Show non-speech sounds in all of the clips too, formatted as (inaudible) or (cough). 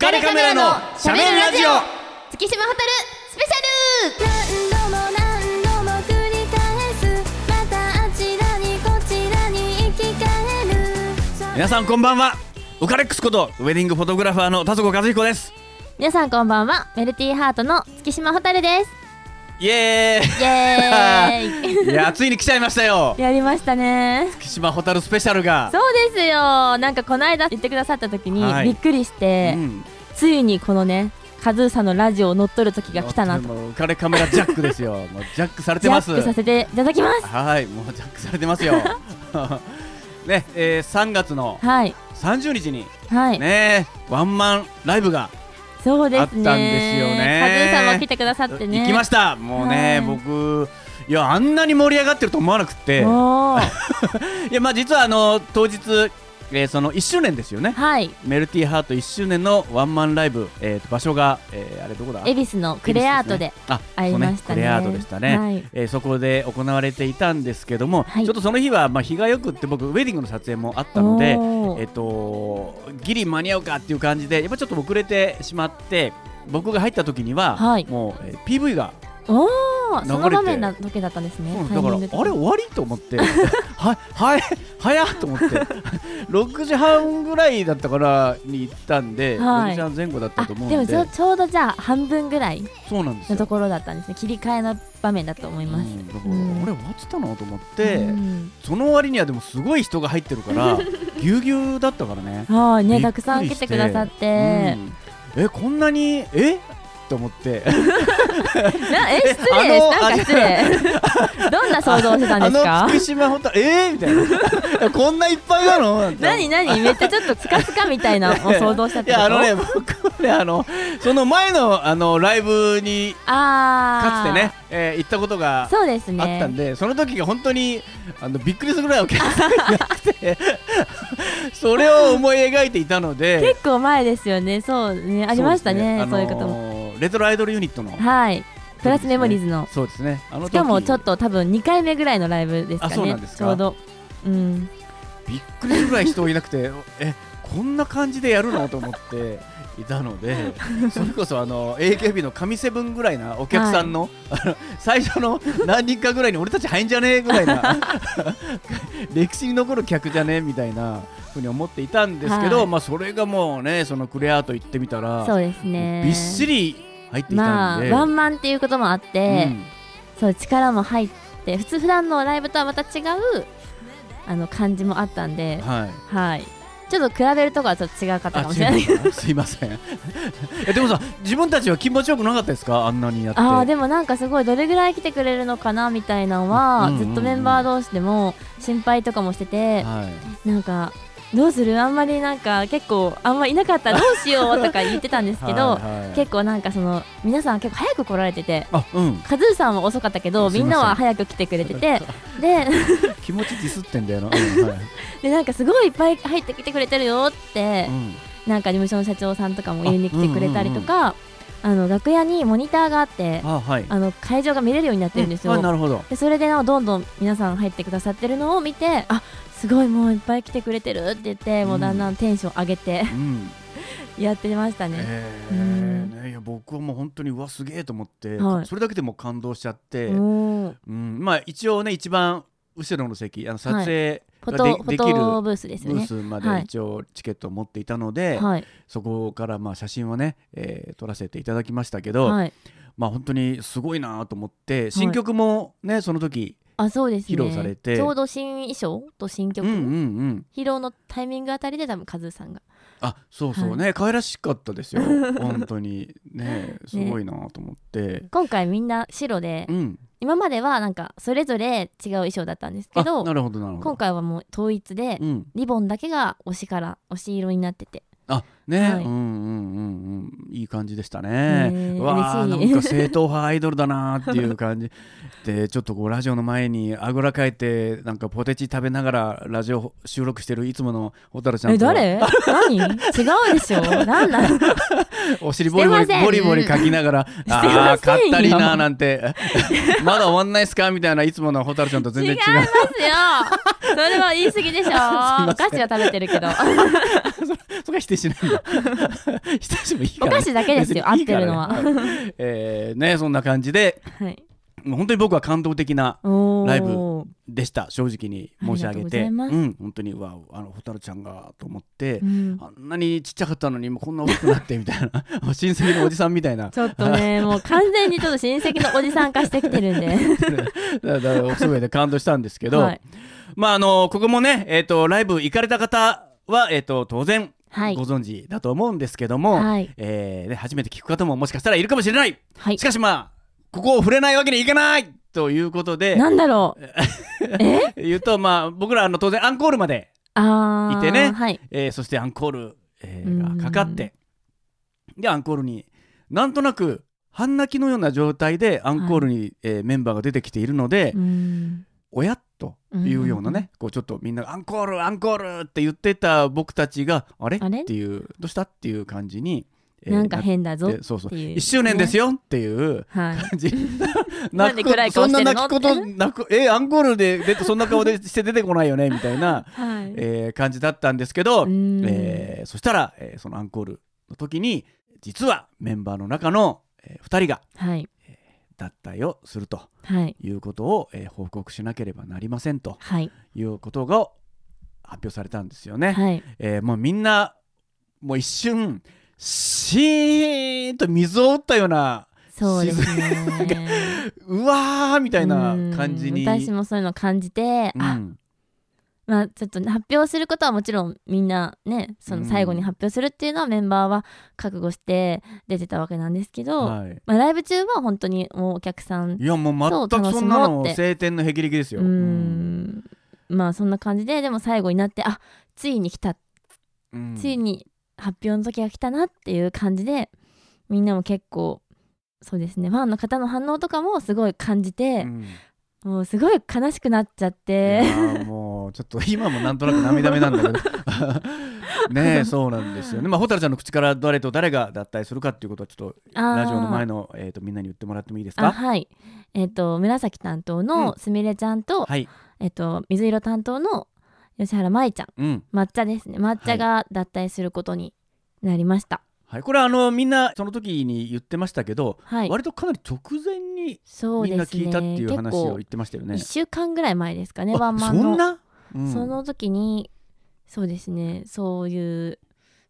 かれカメラのしゃべるラジオ。月島ホタルスペシャル。何度も何度も繰り返す。またあちらにこちらに行き換える。皆さんこんばんは。ウカレックスことウェディングフォトグラファーの田底和彦です。皆さんこんばんは。メルティーハートの月島ホタルですイエイ。エーイ。ーイいやついに来ちゃいましたよ。やりましたね。月島ホタルスペシャルが。そうですよ。なんかこの間言ってくださった時にはい。びっくりして、うん。ついにこのねカズーさんのラジオを乗っ取る時が来たなと。もうウカメラジャックですよ。(laughs) もうジャックされてます。ジャックさせていただきます。はいもうジャックされてますよ。(laughs) ね、えー、3月のはい。30日にはい、ねワンマンライブがそうですね。あったんですよね。カズーさんも来てくださってね。行きました。もうね、はい。僕いやあんなに盛り上がってると思わなくって。(laughs) いやまあ実はあの当日、えーその1周年ですよね。はい。メルティーハート1周年のワンマンライブ、えーと場所が、えーあれどこだ？恵比寿のクレアートであありましたね。そうクレアートでしたね、はい。えーそこで行われていたんですけども、はい。ちょっとその日は、まあ、日がよくって僕ウェディングの撮影もあったので、えっとギリ間に合うかっていう感じでやっぱちょっと遅れてしまって僕が入った時には、はい。もう、えー PV が、お流その場面の時だったんですね。そうだからあれ終わりと思って。(laughs) ははい早っと思って。(laughs) 6時半ぐらいだったからに行ったんで、はい。6時半前後だったあと思うんで。でもちょうどじゃあ半分ぐらいそうなんですよ。のところだったんですね。切り替えの場面だと思います、うんだから、うん。あれ終わってたなと思って、うん。その割にはでもすごい人が入ってるから (laughs) ぎゅうぎゅうだったからね。はいねたくさん来てくださって、うん。えこんなにえと思って。(laughs) なえ失礼。ですなんか失礼。(laughs) どんな想像をしてたんですあのか月島ホタルえー、みたいな。(laughs) こんないっぱいなの？何何？めっちゃちょっとスカスカみたいなのを想像したっいてこと？やあのね僕はねあのその前のあのライブにあー。かつてね、えー行ったことがそうですね。あったんで、その時が本当にあのびっくりするぐらいお客さんがいなくてそれを思い描いていたので。結構前ですよね。そうね。ありましたね。そですそうういうことももレトロアイドルユニットの。はい。プラスメモリーズの。そうですね。あの時。しかもちょっと多分2回目ぐらいのライブですかあそうねなんですか。ちょうど。うん。びっくりするぐらい人いなくて (laughs) えこんな感じでやるの？と思っていたので (laughs) それこそあの AKB の神セブンぐらいなお客さんの,、あの最初の何人かぐらいに俺たち入んじゃねえぐらいな (laughs) 歴史に残る客じゃねえみたいなふうに思っていたんですけど、はい。まあそれがもうねそのクレアート行ってみたらそうですね。びっしり入っていたまあんで、ワンマンっていうこともあって、うん。そう力も入って普通普段のライブとはまた違うあの感じもあったんではい。はい。ちょっと比べるとこはちょっと違う方かもしれない。(laughs) すいません。(laughs) えでもさ自分たちは気持ちよくなかったですか？あんなにやって。あーでもなんかすごいどれぐらい来てくれるのかなみたいなのは、うんうんうん。ずっとメンバー同士でも心配とかもしてて、はい。なんかどうする？あんまりなんか結構あんまいなかったら (laughs) どうしよう？とか言ってたんですけど、はいはい。結構なんかその皆さん結構早く来られててあうん。カズーさんは遅かったけどみんなは早く来てくれてて (laughs) で気持ちディスってんだよな、(laughs) うんはい。でなんかすごいいっぱい入ってきてくれてるよってうん。なんか事務所の社長さんとかも言いに来てくれたりとかあの楽屋にモニターがあってあはい。あの会場が見れるようになってるんですよ。うん。あなるほど。でそれでなどんどん皆さん入ってくださってるのを見てあすごいもういっぱい来てくれてるって言って、もうだんだんテンション上げてうん。(laughs) やってましたね。えねいや僕はもう本当にうわすげえと思って、はい。それだけでもう感動しちゃって、うん、まあ一応ね一番後ろの席あの撮影がで,、できるブースですよね。ブースまではい。一応チケットを持っていたので、はい。そこからまあ写真をね、えー撮らせていただきましたけど、はい。まあ本当にすごいなと思って新曲もね、その時あそうですね。披露されて。ちょうど新衣装と新曲、うんうんうん。披露のタイミングあたりで多分カズーさんが。あそうそうね、可愛らしかったですよ。(laughs) 本当に。ねすごいなと思って、今回みんな白で、うん。今まではなんかそれぞれ違う衣装だったんですけあどなるほどなるほど。今回はもう統一で、うん。リボンだけが推しから推し色になっててあね、はい。うんうんうんうんいい感じでしたね。わあなんか正統派アイドルだなっていう感じ。(laughs) でちょっとこうラジオの前にあぐらかいてなんかポテチ食べながらラジオ収録してるいつもの蛍ちゃんと。え誰？何？違うでしょ。なん？な (laughs) のお尻ボリボリボリボリ書きながら (laughs) ああーかったりなーなんて。まだ終わんないっすか？みたいないつもの蛍ちゃんと全然違う。違いますよ。それは言い過ぎでしょ。お菓子は食べてるけどそこは否定しないんだ。否定してもいいから、お菓子だけですよ合別にいいからってるのは。はいえーねそんな感じではい。もう本当に僕は感動的なおー。ライブでした。正直に申し上げありがとうござています。うん。本当にうわあの蛍ちゃんがと思って、うん。あんなにちっちゃかったのにもうこんな大きくなってみたいな。(laughs) 親戚のおじさんみたいな。ちょっとね (laughs) もう完全にちょっと親戚のおじさん化してきてるんで。(laughs) だだからすごいね感動したんですけど、はい。まああのここもねえっ、とライブ行かれた方はえっ、と当然はい。ご存知だと思うんですけども、はい。えーね、初めて聞く方ももしかしたらいるかもしれない。はい。しかしまあここを触れないわけにいかないということでなんだろう。え (laughs) 言うとまあ僕らあの当然アンコールまで、いてね。はい。えーそしてアンコール、えーうん。がかかって。でアンコールになんとなく半泣きのような状態でアンコールに、えーメンバーが出てきているので、うん。おやというようなね、こうちょっとみんながアンコールアンコールって言ってた僕たちがあれ？っていうどうした？っていう感じに、えーなんか変だぞなってそうそう。っていう。1周年ですよ、よっていうはい。感じ。(laughs) なんで暗い顔そんな泣きこと泣くえアンコールで出てそんな顔でして出てこないよね？みたいな、はい。えー感じだったんですけど、うん。えーそしたら、えーそのアンコールの時に実はメンバーの中の、え2人がはい脱退をするとはい。いうことを、えー報告しなければなりませんとはい。いうことが発表されたんですよね。はい。えーもうみんなもう一瞬シーンと水を打ったようなそうですね。(laughs) うわーみたいな感じに。うん。私もそういうの感じて、あうんまあちょっと発表することはもちろんみんなねその最後に発表するっていうのはメンバーは覚悟して出てたわけなんですけど、はい、まあ、ライブ中は本当にもうお客さんいやもう全くそんなの晴天の霹靂ですよ。うーん。まあそんな感じででも最後になってあついに来た、うん。ついに発表の時が来たなっていう感じでみんなも結構そうですねファンの方の反応とかもすごい感じてう、んもうすごい悲しくなっちゃっいてもうちょっと今もなんとなく涙目なんだけど。(laughs) ねえそうなんですよね。まあ蛍ちゃんの口から誰と誰が脱退するかっていうことはちょっとラジオの前の、えー、とみんなに言ってもらってもいいですか？あはい。えっ、と紫担当のすみれちゃんと、はい。えっ、と水色担当の吉原舞ちゃん。うん。抹茶ですね。抹茶が脱退することになりました。はい、これはあのみんなその時に言ってましたけど、はい、割とかなり直前にそうみんな聞いたっていう話を言ってましたよね。1。週間ぐらい前ですかねあワンマンの。そんな、うん。その時にそうですねそういう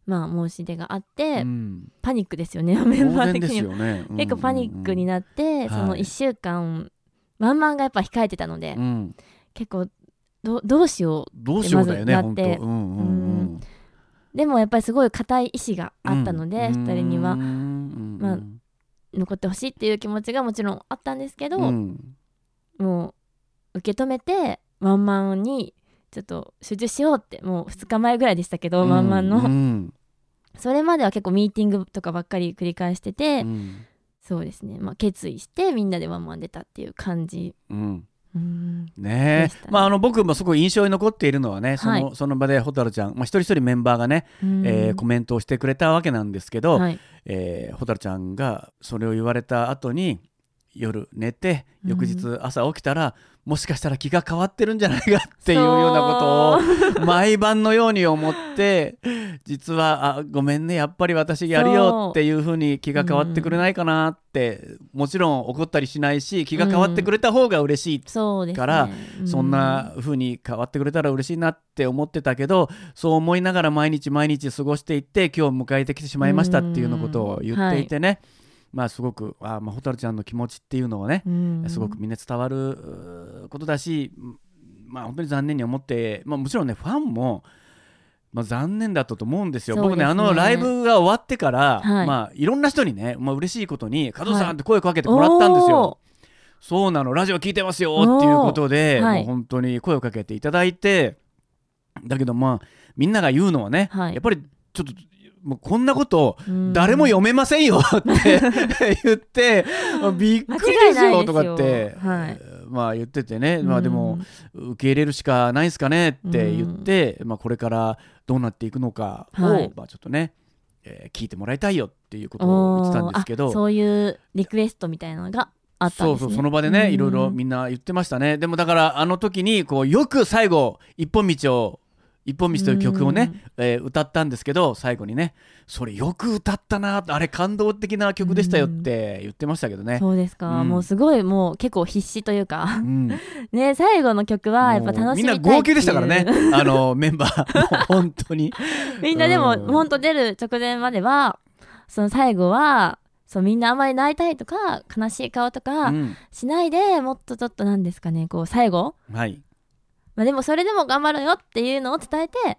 まあ申し出があって、うん。パニックですよねメンバー的にもよね。結構パニックにななって、そのはい1週間ワンマンがやっぱ控えてたので、うん、結構どどうしよどうしようだよね、本当。まずなってうんうんうん。うでもやっぱりすごい硬い意志があったので、うん。2人には。うん。まあ残ってほしいっていう気持ちがもちろんあったんですけど、うん。もう受け止めてワンマンにちょっと集中しようってもう2日前ぐらいでしたけど、ワンマンの、うん。それまでは結構ミーティングとかばっかり繰り返してて、うん。そうですね、まあ、決意してみんなでワンマン出たっていう感じうんうんねね。まあ、あの僕もすごい印象に残っているのはね、そのはい。その場で蛍ちゃん、まあ、一人一人メンバーがね、うん。えーコメントをしてくれたわけなんですけど、はい。えー蛍ちゃんがそれを言われた後に夜寝て翌日朝起きたら、もしかしたら気が変わってるんじゃないかっていうようなことを毎晩のように思って実はあごめんねやっぱり私やるよっていうふうに気が変わってくれないかなって、もちろん怒ったりしないし気が変わってくれた方が嬉しいそうですね。からうそんな風に変わってくれたら嬉しいなって思ってたけどそう思いながら毎日毎日過ごしていって今日迎えてきてしまいましたっていうようなことを言っていてね、まあすごくあ、まあ、蛍ちゃんの気持ちっていうのをね、うん。すごくみんな伝わることだし、まあ、本当に残念に思って、まあ、もちろんねファンも、まあ、残念だったと思うんですよ。すね。僕ねあのライブが終わってから、はい。まあ、いろんな人にね、まあ嬉しいことに「加藤さん」って声かけてもらったんですよ。そうなのラジオ聞いてますよっていうことで、はい。もう本当に声をかけていただいてだけどまあみんなが言うのはね、はい。やっぱりちょっともうこんなことうん。誰も読めませんよ (laughs) って言ってびっくりですよとかって、まあ言っててね、まあでも受け入れるしかないですかねって言って、まあこれからどうなっていくのかを、はい。まあちょっとね、えー聞いてもらいたいよっていうことを言ってたんですけど。そういうリクエストみたいなのがあったんです、ね、そうそうその場でね、うん。いろいろみんな言ってましたね。でもだからあの時にこうよく最後一本道を一本道」という曲をね、えー歌ったんですけど最後にねそれよく歌ったなあれ感動的な曲でしたよって言ってましたけどね。そうですか、うん。もうすごいもう結構必死というか。うん。(laughs) ね最後の曲はやっぱ楽しみたいみんな号泣でしたからね。(laughs) あのメンバー本当に。みんなでもうん。本当出る直前まではその最後はそうみんなあんまり泣いたりとか悲しい顔とうかん。しないで、もっとちょっとなんですかねこう最後、はいまあ、でもそれでも頑張るよっていうのを伝えて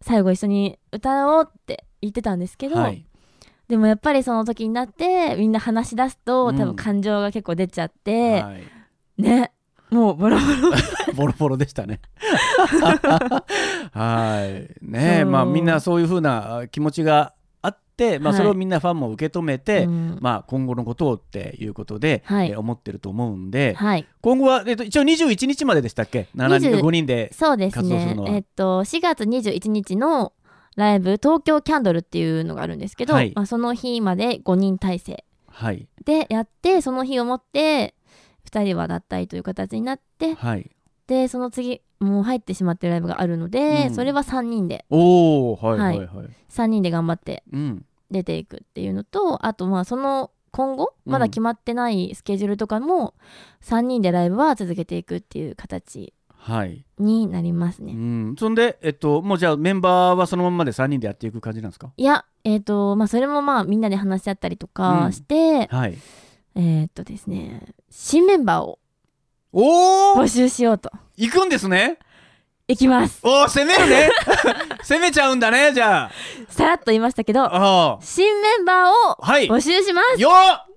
最後一緒に歌おうって言ってたんですけど、はい。でもやっぱりその時になってみんな話し出すと、うん。多分感情が結構出ちゃって、はい。ねもうボロボロ。(laughs) ボロボロでしたね。(laughs) はい。ねまあみんなそういう風な気持ちがまあはいそれをみんなファンも受け止めて、うんまあ今後のことをっていうことで、はいえー思ってると思うんで、はい今後は、えっと、一応21日まででしたっけ ?7 人20 5人で。そうですね活動するのはえっと4月21日のライブ東京キャンドルっていうのがあるんですけど、はいまあ、その日まで5人体制はい。でやってその日をもって2人は脱退という形になってはい。でその次もう入ってしまってるライブがあるので、うんそれは3人でおー、はいはいはい。3人で頑張ってうん。出ていくっていうのとあとまあその今後うんまだ決まってないスケジュールとかも3人でライブは続けていくっていう形はい。になりますね。うん。そんで、えっと、もうじゃあメンバーはそのままで3人でやっていく感じなんですか？いやえっ、とまあそれもまあみんなで話し合ったりとかして、はい。えっ、とですね新メンバーを募集しようと行くんですね？いきます。おー攻めるね。(laughs) 攻めちゃうんだねじゃあ。さらっと言いましたけどあ新メンバーを募集します。よっ。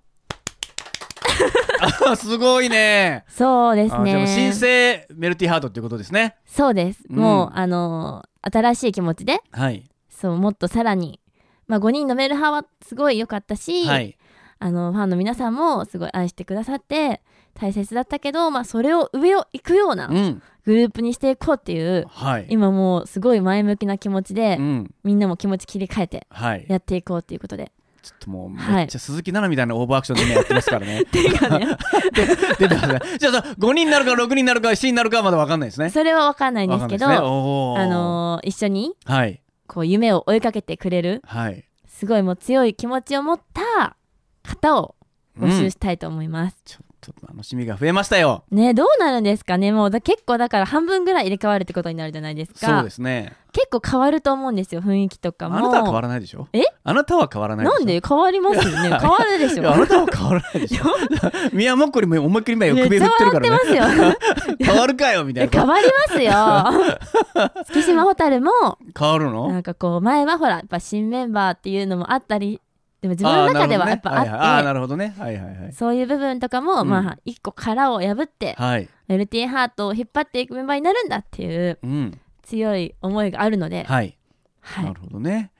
あすごいね。そうですあじゃあもう新ね生メルティハートっていうことですね。そうです、うん。もうあのー新しい気持ちではい。そうもっとさらにまあ5人のメルハはすごい良かったし、はい。あのファンの皆さんもすごい愛してくださって大切だったけど、まあ、それを上を行くようなうん。グループにしていこうっていうはい。今もうすごい前向きな気持ちで、うん。みんなも気持ち切り替えてはい。やっていこうっていうことで。ちょっともうはいめっちゃ鈴木奈々みたいなオーバーアクションで今やってますからね。(laughs) 出てますね。じゃあさ5人になるか6人になるか7人になるかはまだ分かんないですね。それは分かんないんですけど、ね。あのー一緒にはい。こう夢を追いかけてくれるはい。すごいもう強い気持ちを持った方を募うん。集したいと思います。ちょっと楽しみが増えましたよ。ねどうなるんですかね。もうだ結構だから半分ぐらい入れ替わるってことになるじゃないですか。そうですね。結構変わると思うんですよ雰囲気とかあもなたは変わらないでしょ？え？あなたは変わらないなんで？変わりますよね。変わるでしょ。あなたは変わらないでしょ。(laughs) 宮もっこりも思いっきり今めっ首振ってる笑からね。ってますよ。変わるかよみたいな。え変わりますよ。月島ホタルも変わるの？なんかこう前はほらやっぱ新メンバーっていうのもあったりでも自分の中ではやっぱあってあーなるほどね。はいはいはい。そういう部分とかも、うん。まあ一個殻を破ってはい。メルティーハートを引っ張っていくメンバーになるんだっていううん。強い思いがあるので、はい。はい。なるほどね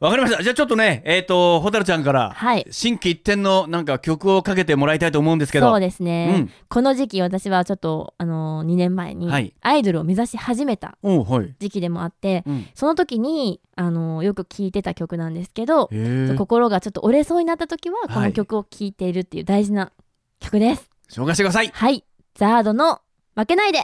わかりました。じゃあちょっとねえっと蛍ちゃんからはい。新規一点のなんか曲をかけてもらいたいと思うんですけど。そうですね、うん。この時期私はちょっと、あのー2年前にはい。アイドルを目指し始めた時期でもあってうん。その時に、あのーよく聴いてた曲なんですけど、心がちょっと折れそうになった時はこはい。の曲を聴いているっていう大事な曲です。紹介してください。はい、ザードの負けないで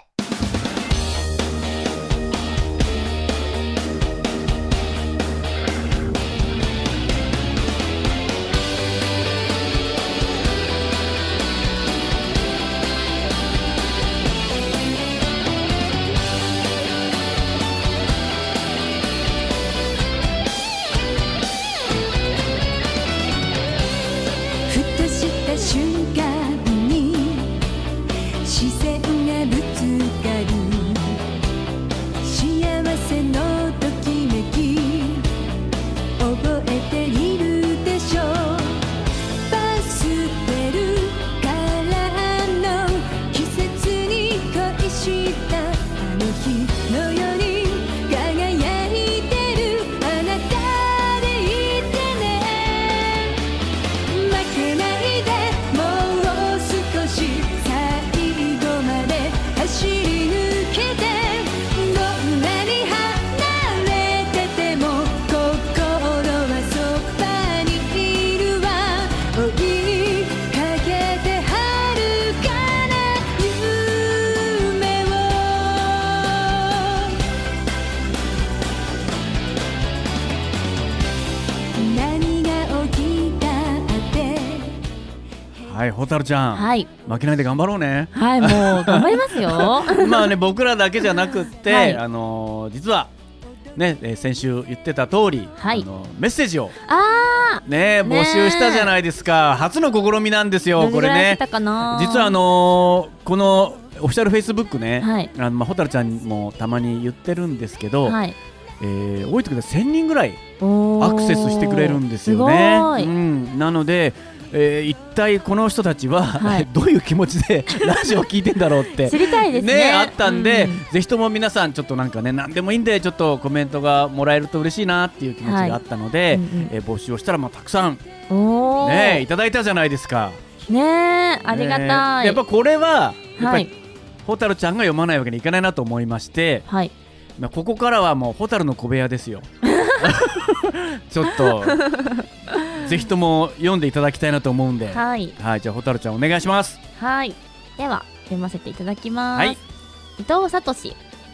はい蛍ちゃん、はい。負けないで頑張ろうね。はいもう頑張りますよ。(laughs) まあね僕らだけじゃなくって、はい。あのー実はね、えー先週言ってた通り、はい。あのメッセージをあねね募集したじゃないですか。初の試みなんですーよこれね。実はあのーこのオフィシャルフェイスブックね、はい。あのまあ蛍ちゃんもたまに言ってるんですけど、はい。えー多い時で1000人ぐらいアクセスしてくれるんですよね。うん、なので、えー一体この人たちは、はい。(laughs) どういう気持ちで (laughs) ラジオを聞いてんだろうって。知りたいですね。あったんで、うんぜひとも皆さんちょっとなんかね何でもいいんでちょっとコメントがもらえると嬉しいなっていう気持ちがあったので、うんうんえー募集をしたらまあたくさんねいただいたじゃないですか。ねえありがたい、ねやっぱこれはやっぱはい。り蛍ちゃんが読まないわけにいかないなと思いまして、はい。まあここからはもう蛍の小部屋ですよ。(laughs) (laughs) ちょっとぜひとも読んでいただきたいなと思うんで、はい、はいじゃあ蛍ちゃんお願いします。はい。では読ませていただきます、はい。伊藤聡。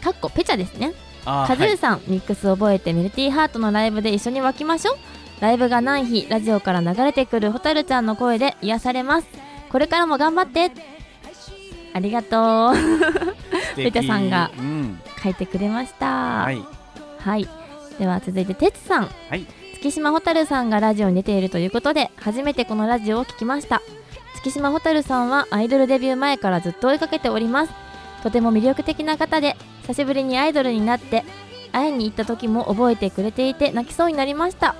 かっこペチャですね。カズーさん、ミックス覚えてメルティーハートのライブで一緒に沸きましょう。ライブがない日ラジオから流れてくるホタルちゃんの声で癒されます。これからも頑張って。ありがとう。ペチャさんがうん、書いてくれました。ははい、い、では続いててつさん。はい、月島ホタルさんがラジオに出ているということで初めてこのラジオを聞きました。月島ホタルさんはアイドルデビュー前からずっと追いかけております。とても魅力的な方で久しぶりにアイドルになって会いに行った時も覚えてくれていて泣きそうになりました。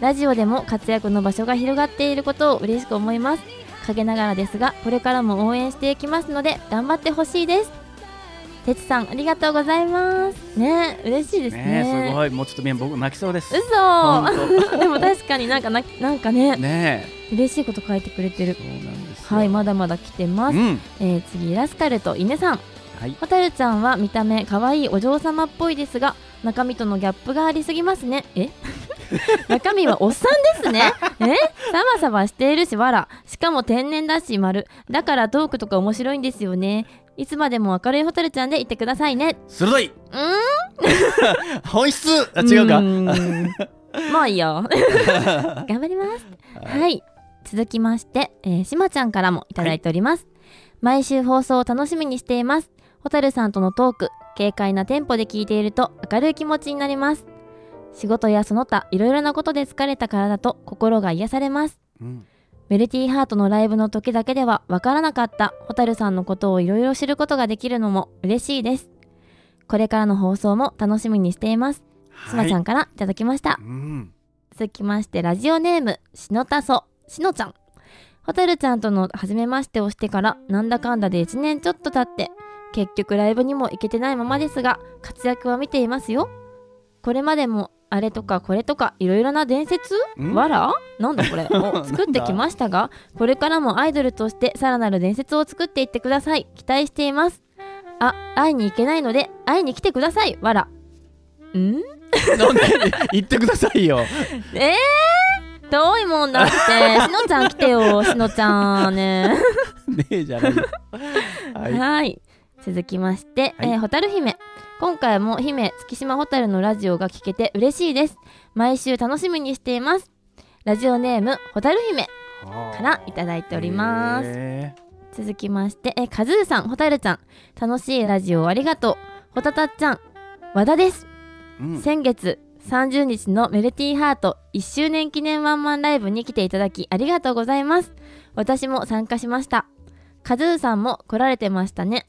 ラジオでも活躍の場所が広がっていることを嬉しく思います。陰ながらですがこれからも応援していきますので頑張ってほしいですてつさんありがとうございます。ね嬉しいですね。ねすごい。もうちょっとみんな僕泣きそうです。嘘。(laughs) でも確かになんかななんかねね。嬉しいこと書いてくれてる。そうなんですよ。はいまだまだ来てます、うん、えー次ラスカルと犬さん。はい、ホタルちゃんは見た目可愛いお嬢様っぽいですが中身とのギャップがありすぎますね。え？(laughs) 中身はおっさんですね。え？サバサバしているしわら。しかも天然だし丸。だからトークとか面白いんですよねいつまでも明るいホタルちゃんでいてくださいね。鋭い。う本質？あ違うか。ーん。まあいいよ。(laughs) 頑張ります。はい、続きまして、えーしまちゃんからもいただいております、毎週放送を楽しみにしています。ホタルさんとのトーク軽快なテンポで聞いていると明るい気持ちになります。仕事やその他いろいろなことで疲れた体と心が癒されます。うん、メルティーハートのライブの時だけではわからなかったホタルさんのことをいろいろ知ることができるのも嬉しいです。これからの放送も楽しみにしています。しまちゃんからいただきました、うん、続きましてラジオネームしのたそ。しのちゃん。ホタルちゃんとの初めましてをしてからなんだかんだで1年ちょっと経って結局ライブにも行けてないままですが活躍は見ていますよ。これまでもあれとかこれとかいろいろな伝説？ん？わら？なんだこれ？(laughs) を作ってきましたがこれからもアイドルとしてさらなる伝説を作っていってください。期待しています。あ会いに行けないので会いに来てください。わら。ん？(laughs) なんで？言ってくださいよ。(laughs) えー、遠いもんだって。しのちゃん来てよしのちゃんね。ねえじゃないよ。はい、はい。続きまして、はいえー、ホタル姫今回も姫月島ホタルのラジオが聞けて嬉しいです。毎週楽しみにしています。ラジオネームホタル姫からいただいております。へ続きましてえーカズーさんホタルちゃん。楽しいラジオありがとう。ホタタちゃん和田です。ーうん。先月30日のメルティーハート1周年記念ワンマンライブに来ていただきありがとうございます。私も参加しました。カズーさんも来られてましたね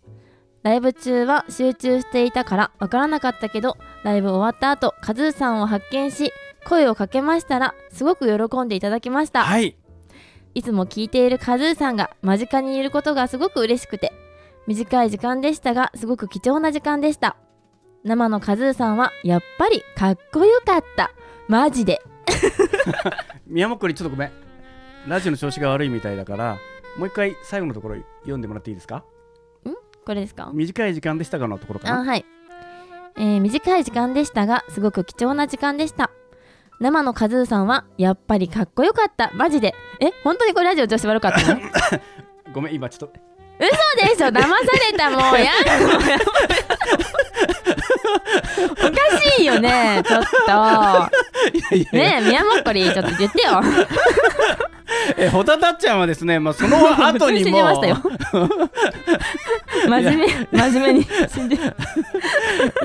ライブ中は集中していたからわからなかったけどライブ終わった後カズーさんを発見し声をかけましたらすごく喜んでいただきましたはい。いつも聞いているカズーさんが間近にいることがすごく嬉しくて短い時間でしたがすごく貴重な時間でした生のカズーさんはやっぱりかっこよかったマジで (laughs) 宮本君ちょっとごめん。ラジオの調子が悪いみたいだから、もう一回最後のところ読んでもらっていいですか？これですか？短い時間でしたがのところかな？あはい、えー短い時間でしたがすごく貴重な時間でした。生のカズーさんはやっぱりかっこよかった。マジで。え本当にこれラジオ調子悪かったの？(laughs) ごめん今ちょっと。嘘でしょ？騙されたもうやだ (laughs) おかしいよねちょっと。ねえ宮もっこりちょっと言ってよ (laughs) えホタタッちゃんはですね、まあ、その後にも (laughs) (laughs) 真面目真面目に死んで。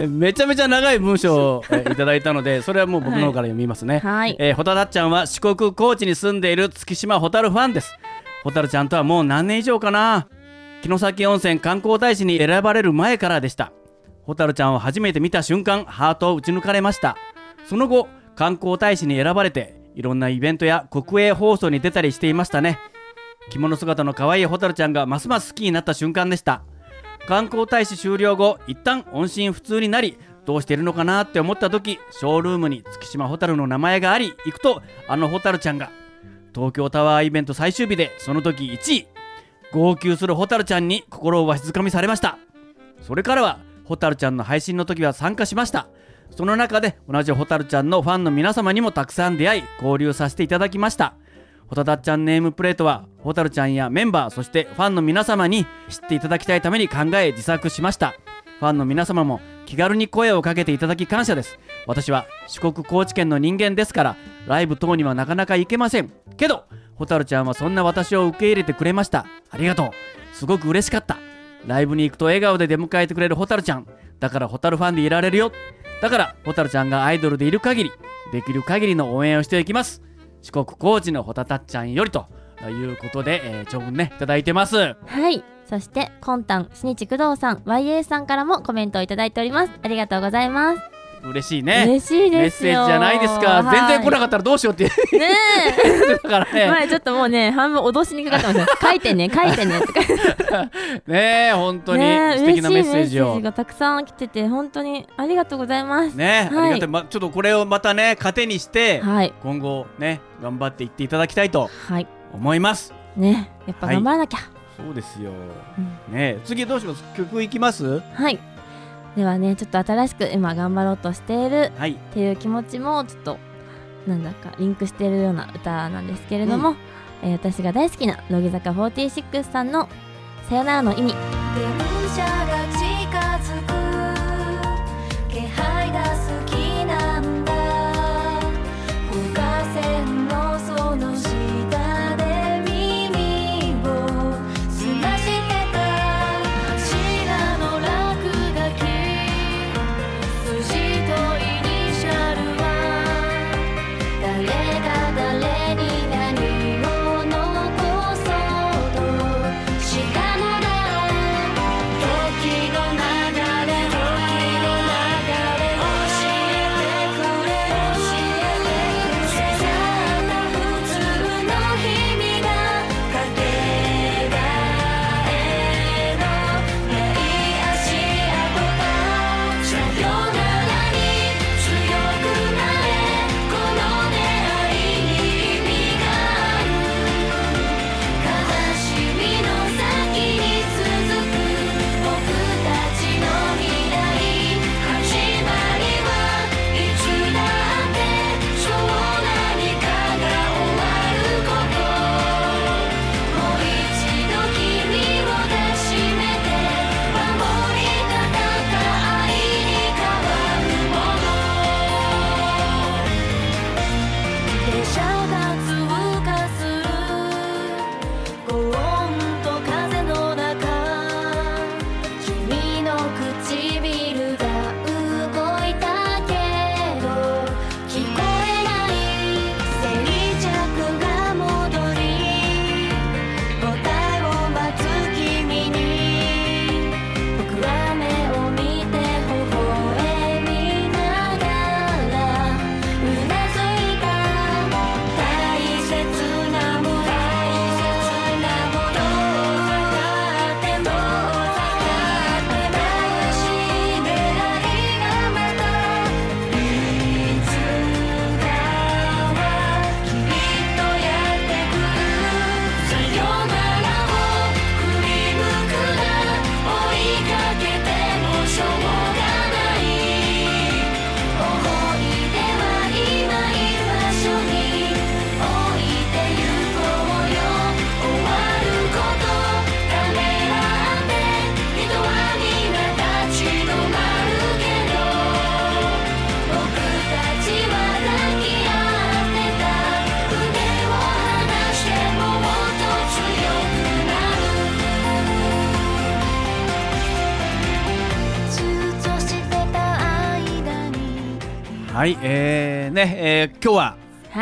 えめちゃめちゃ長い文章をえいただいたのでそれはもう僕の方から読みますね、はい。えー、ホタタッちゃんは四国高知に住んでいる月島ホタルファンです。ホタルちゃんとはもう何年以上かな。城崎温泉観光大使に選ばれる前からでした。ホタルちゃんを初めて見た瞬間ハートを打ち抜かれました。その後観光大使に選ばれていろんなイベントや国営放送に出たりしていましたね。着物姿の可愛いホタルちゃんがますます好きになった瞬間でした。観光大使終了後一旦音信不通になりどうしてるのかなって思った時ショールームに月島ホタルの名前があり行くとあのホタルちゃんが東京タワーイベント最終日でその時1位号泣するホタルちゃんに心をわしづかみされました。それからはホタルちゃんの配信の時は参加しました。その中で同じホタルちゃんのファンの皆様にもたくさん出会い交流させていただきました。ホタタッちゃんネームプレートはホタルちゃんやメンバーそしてファンの皆様に知っていただきたいために考え自作しました。ファンの皆様も気軽に声をかけていただき感謝です。私は四国高知県の人間ですからライブ等にはなかなか行けません。けどホタルちゃんはそんな私を受け入れてくれました。ありがとう。すごく嬉しかった。ライブに行くと笑顔で出迎えてくれるホタルちゃん。だからホタルファンでいられるよ。だから蛍ちゃんがアイドルでいる限りできる限りの応援をしていきます。四国高知のほたたっちゃんよりということで、えー、長文ねいただいてます。はい。そしてコンタンしにち工藤さん YA さんからもコメントをいただいております。ありがとうございます。嬉しいね。嬉しいメッですよ。セージじゃないですか、はい。全然来なかったらどうしようってね (laughs) だからえね。前ちょっともうね半分脅しにかかってますよ。書いてね書いてねとかね。(laughs) え本当にねえ素敵なメッセージ嬉しいメッセーをジがたくさん来てて本当にありがとうございます。ね、はい。ありがたい、ま、ちょっとこれをまたね糧にして、はい。今後ね頑張っていっていただきたいとはい。思います。ねやっぱ頑張らなきゃ、そうですよ、うん。ねえ次どうします？曲いきます？はいではねちょっと新しく今頑張ろうとしているはい。っていう気持ちもちょっとなんだかリンクしているような歌なんですけれども、えー私が大好きな乃木坂46さんの「さよならの意味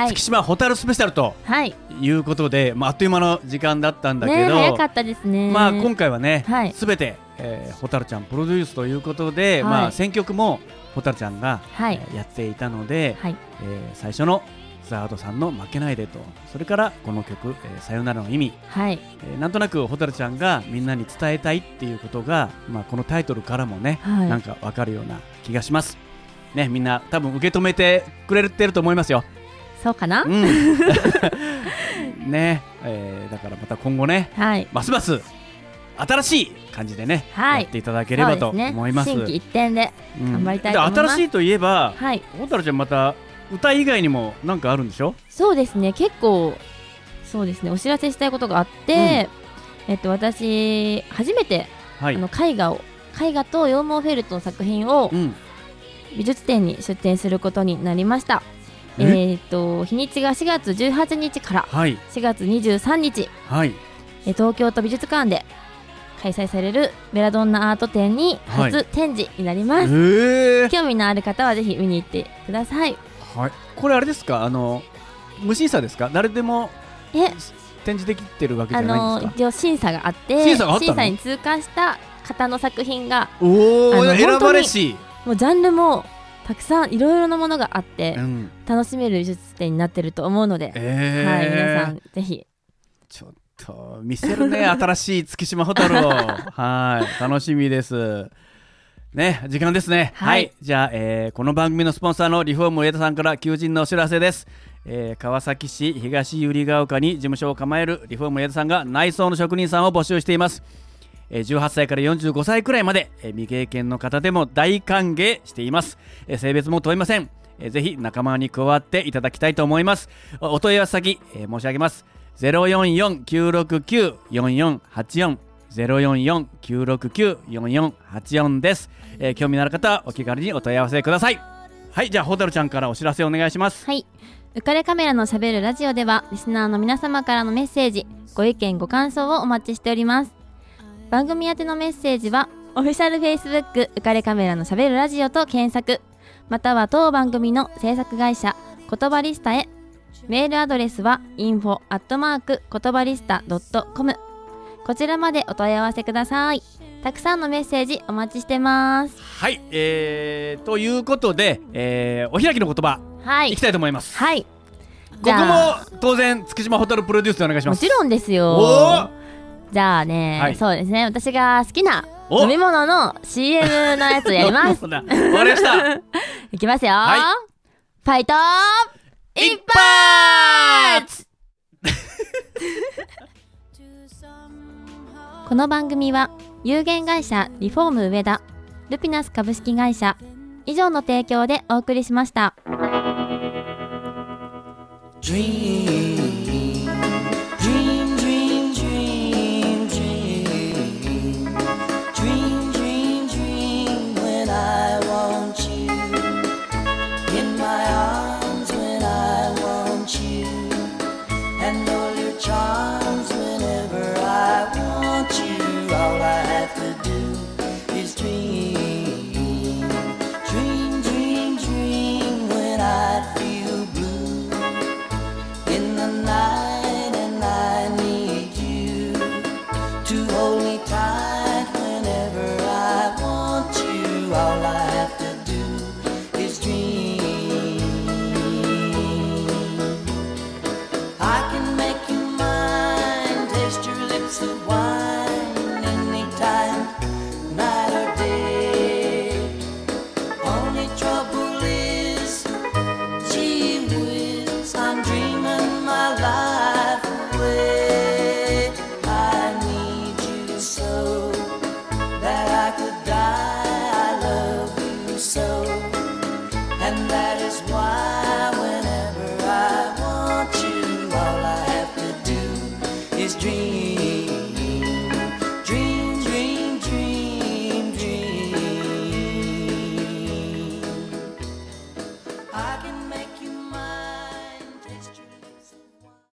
月島ホタルスペシャルとはい。いうことで、まあ、あっという間の時間だったんだけねど、早かったですね。まあ今回はね、はい。すべて、えー、ホタルちゃんプロデュースということで、はい。まあ選曲もホタルちゃんが、はい。えーやっていたので、はい。えー最初のザードさんの負けないでと、それからこの曲、えーさよならの意味、はい。えーなんとなくホタルちゃんがみんなに伝えたいっていうことが、まあこのタイトルからもね、はい。なんかわかるような気がします。ね、みんな多分受け止めてくれてると思いますよ。そうかな、うん。(laughs) ね、えーだからまた今後ね、はい。ますます新しい感じでね、はい。やっていただければと思います。心機一転でうん。頑張りたいと思います。で新しいといえば、はい。ホタルちゃんまた歌以外にもなんかあるんでしょ？そうですね。結構そうですね。お知らせしたいことがあって、えっと私初めて、はい。あの絵画を絵画と羊毛フェルトの作品をうん。美術展に出展することになりましたええっと日にちが4月18日からはい4月23日はいえ東京都美術館で開催されるベラドンナアート展に初展示になりえます、ー、興味のある方はぜひ見に行ってくださいはい。これあれですか？あの無審査ですか？誰でもえ？展示できてるわけじあゃないんですか？の一応審査があって審査があったの？に通過した方の作品がおお選ばれし。もうジャンルもたくさんいろいろなものがあってうん。楽しめる美術展になってると思うので、えー、はい皆さんぜひ。ちょっと見せるね (laughs) 新しい月島ホタルを。(laughs) はい楽しみです。ね時間ですね。はい。じゃあ、えーこの番組のスポンサーのリフォーム上田さんから求人のお知らせです。えー川崎市東百合ヶ丘に事務所を構えるリフォーム上田さんが内装の職人さんを募集しています。えー18歳から45歳くらいまで、未経験の方でも大歓迎しています、性別も問いません、ぜひ仲間に加わっていただきたいと思います。お問い合わせ先、申し上げます。044-969-4484 044-969-4484です、えー興味のある方はお気軽にお問い合わせください。はいじゃあホタルちゃんからお知らせお願いします。はい。浮かれカメラのしゃべるラジオではリスナーの皆様からのメッセージご意見ご感想をお待ちしております。番組宛てのメッセージはオフィシャル Facebook 浮かれカメラのしゃべるラジオと検索。または当番組の制作会社言葉リスタへ。メールアドレスは info アットマーク言葉リスタ .com こちらまでお問い合わせください。たくさんのメッセージお待ちしてます。はいえー、ということで、えーお開きの言葉はい。いきたいと思います。はい。ここも当然月島ホタルプロデュースでお願いします。もちろんですよ。おじゃあね、はい。そうですね。私が好きなお。飲み物の CM のやつやります。(laughs) わかりました。(laughs) いきますよ、はい。ファイト一発 (laughs) この番組は有限会社リフォーム上田ルピナス株式会社以上の提供でお送りしました。Dream, dream, to hold me tight